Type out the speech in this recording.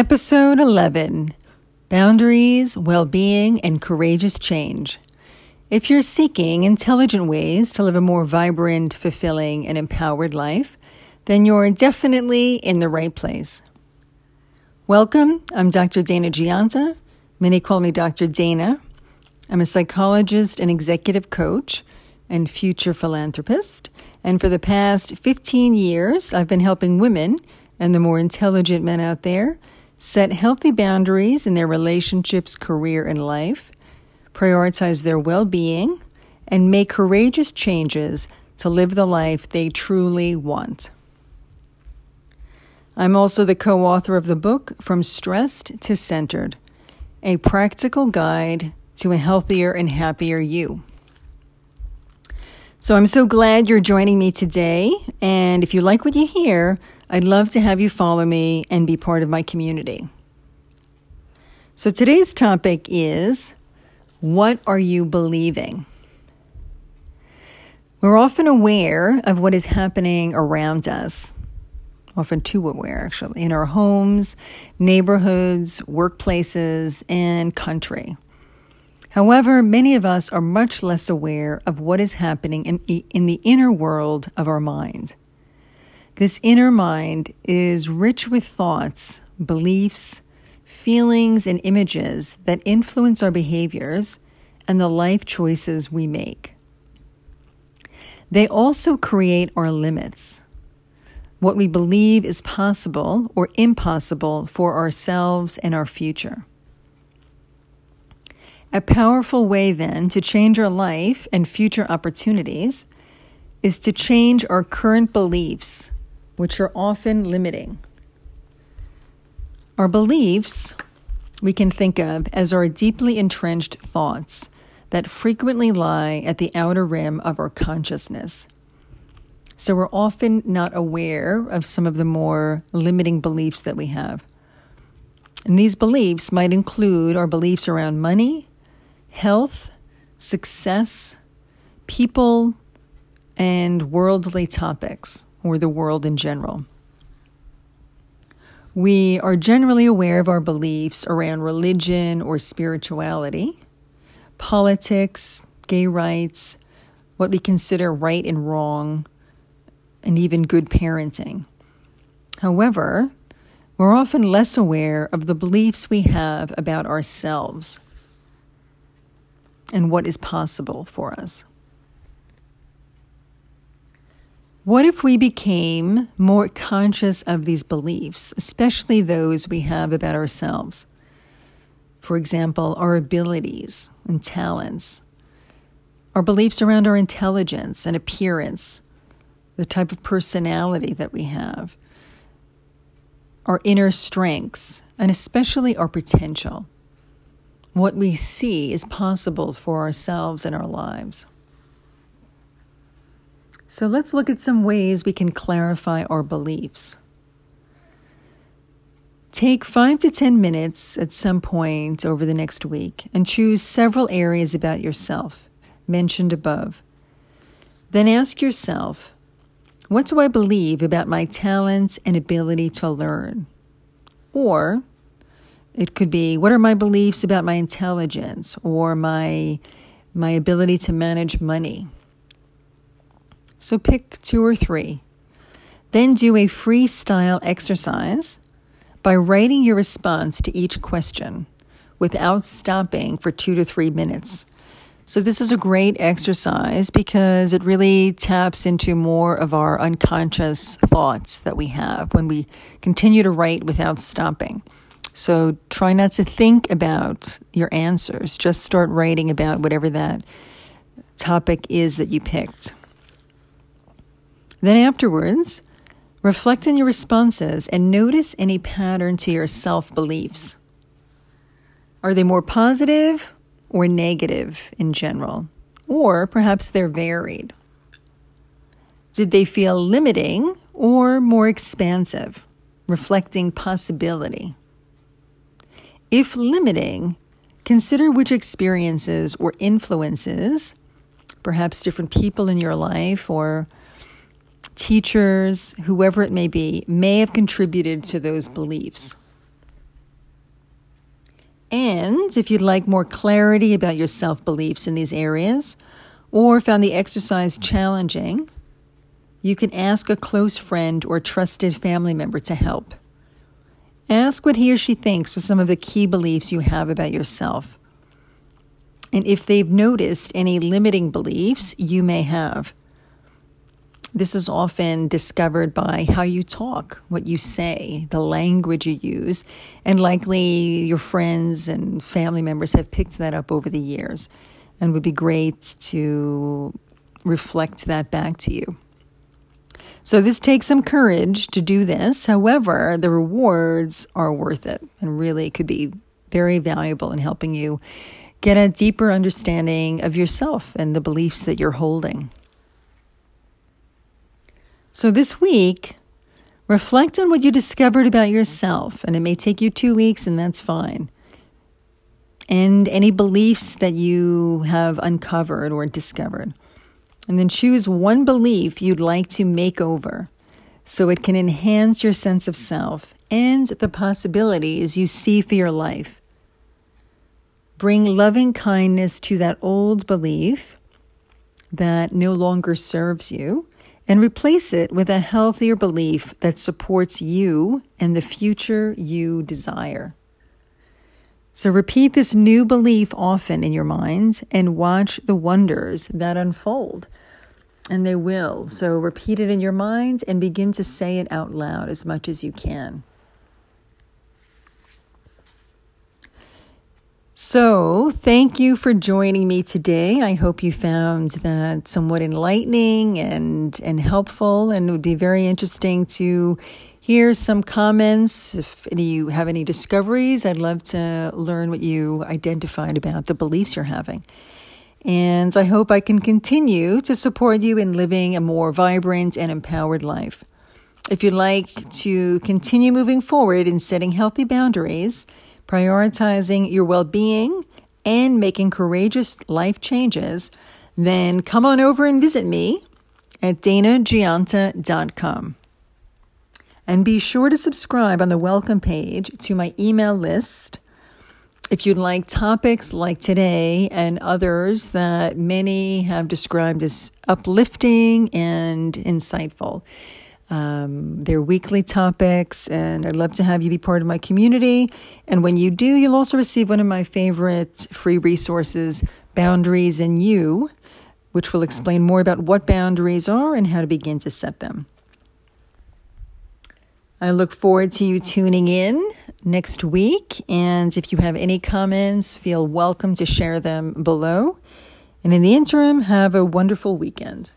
Episode 11 Boundaries, Well Being, and Courageous Change. If you're seeking intelligent ways to live a more vibrant, fulfilling, and empowered life, then you're definitely in the right place. Welcome. I'm Dr. Dana Gionta. Many call me Dr. Dana. I'm a psychologist and executive coach and future philanthropist. And for the past 15 years, I've been helping women and the more intelligent men out there set healthy boundaries in their relationships, career, and life, prioritize their well being, and make courageous changes to live the life they truly want. I'm also the co author of the book From Stressed to Centered, a practical guide to a healthier and happier you. So I'm so glad you're joining me today. And if you like what you hear, I'd love to have you follow me and be part of my community. So today's topic is What are you believing? We're often aware of what is happening around us, often too aware, actually, in our homes, neighborhoods, workplaces, and country. However, many of us are much less aware of what is happening in, in the inner world of our mind. This inner mind is rich with thoughts, beliefs, feelings, and images that influence our behaviors and the life choices we make. They also create our limits, what we believe is possible or impossible for ourselves and our future. A powerful way, then, to change our life and future opportunities is to change our current beliefs which are often limiting. Our beliefs we can think of as our deeply entrenched thoughts that frequently lie at the outer rim of our consciousness. So we're often not aware of some of the more limiting beliefs that we have. And these beliefs might include our beliefs around money, health, success, people, and worldly topics or the world in general. We are generally aware of our beliefs around religion or spirituality, politics, gay rights, what we consider right and wrong, and even good parenting. However, we're often less aware of the beliefs we have about ourselves and what is possible for us. What if we became more conscious of these beliefs, especially those we have about ourselves? For example, our abilities and talents, our beliefs around our intelligence and appearance, the type of personality that we have, our inner strengths, and especially our potential. What we see is possible for ourselves and our lives. So let's look at some ways we can clarify our beliefs. Take five to 10 minutes at some point over the next week and choose several areas about yourself mentioned above. Then ask yourself, what do I believe about my talents and ability to learn? Or it could be, what are my beliefs about my intelligence or my, my ability to manage money? So pick two or three. Then do a freestyle exercise by writing your response to each question without stopping for two to three minutes. So, this is a great exercise because it really taps into more of our unconscious thoughts that we have when we continue to write without stopping. So, try not to think about your answers, just start writing about whatever that topic is that you picked. Then afterwards, reflect on your responses and notice any pattern to your self beliefs. Are they more positive or negative in general? Or perhaps they're varied. Did they feel limiting or more expansive, reflecting possibility? If limiting, consider which experiences or influences, perhaps different people in your life or teachers, whoever it may be, may have contributed to those beliefs. And if you'd like more clarity about your self beliefs in these areas, or found the exercise challenging, you can ask a close friend or trusted family member to help. Ask what he or she thinks for some of the key beliefs you have about yourself. And if they've noticed any limiting beliefs you may have. This is often discovered by how you talk, what you say, the language you use, and likely your friends and family members have picked that up over the years and would be great to reflect that back to you. So, this takes some courage to do this. However, the rewards are worth it and really could be very valuable in helping you get a deeper understanding of yourself and the beliefs that you're holding. So, this week, reflect on what you discovered about yourself, and it may take you two weeks, and that's fine. And any beliefs that you have uncovered or discovered. And then choose one belief you'd like to make over so it can enhance your sense of self and the possibilities you see for your life. Bring loving kindness to that old belief that no longer serves you and replace it with a healthier belief that supports you and the future you desire. So repeat this new belief often in your minds and watch the wonders that unfold. And they will. So repeat it in your minds and begin to say it out loud as much as you can. So, thank you for joining me today. I hope you found that somewhat enlightening and, and helpful, and it would be very interesting to hear some comments. If any, you have any discoveries, I'd love to learn what you identified about the beliefs you're having. And I hope I can continue to support you in living a more vibrant and empowered life. If you'd like to continue moving forward in setting healthy boundaries, prioritizing your well being, and making courageous life changes, then come on over and visit me at danagionta.com. And be sure to subscribe on the welcome page to my email list if you'd like topics like today and others that many have described as uplifting and insightful. Um, they're weekly topics, and I'd love to have you be part of my community. And when you do, you'll also receive one of my favorite free resources, Boundaries in You, which will explain more about what boundaries are and how to begin to set them. I look forward to you tuning in next week. And if you have any comments, feel welcome to share them below. And in the interim, have a wonderful weekend.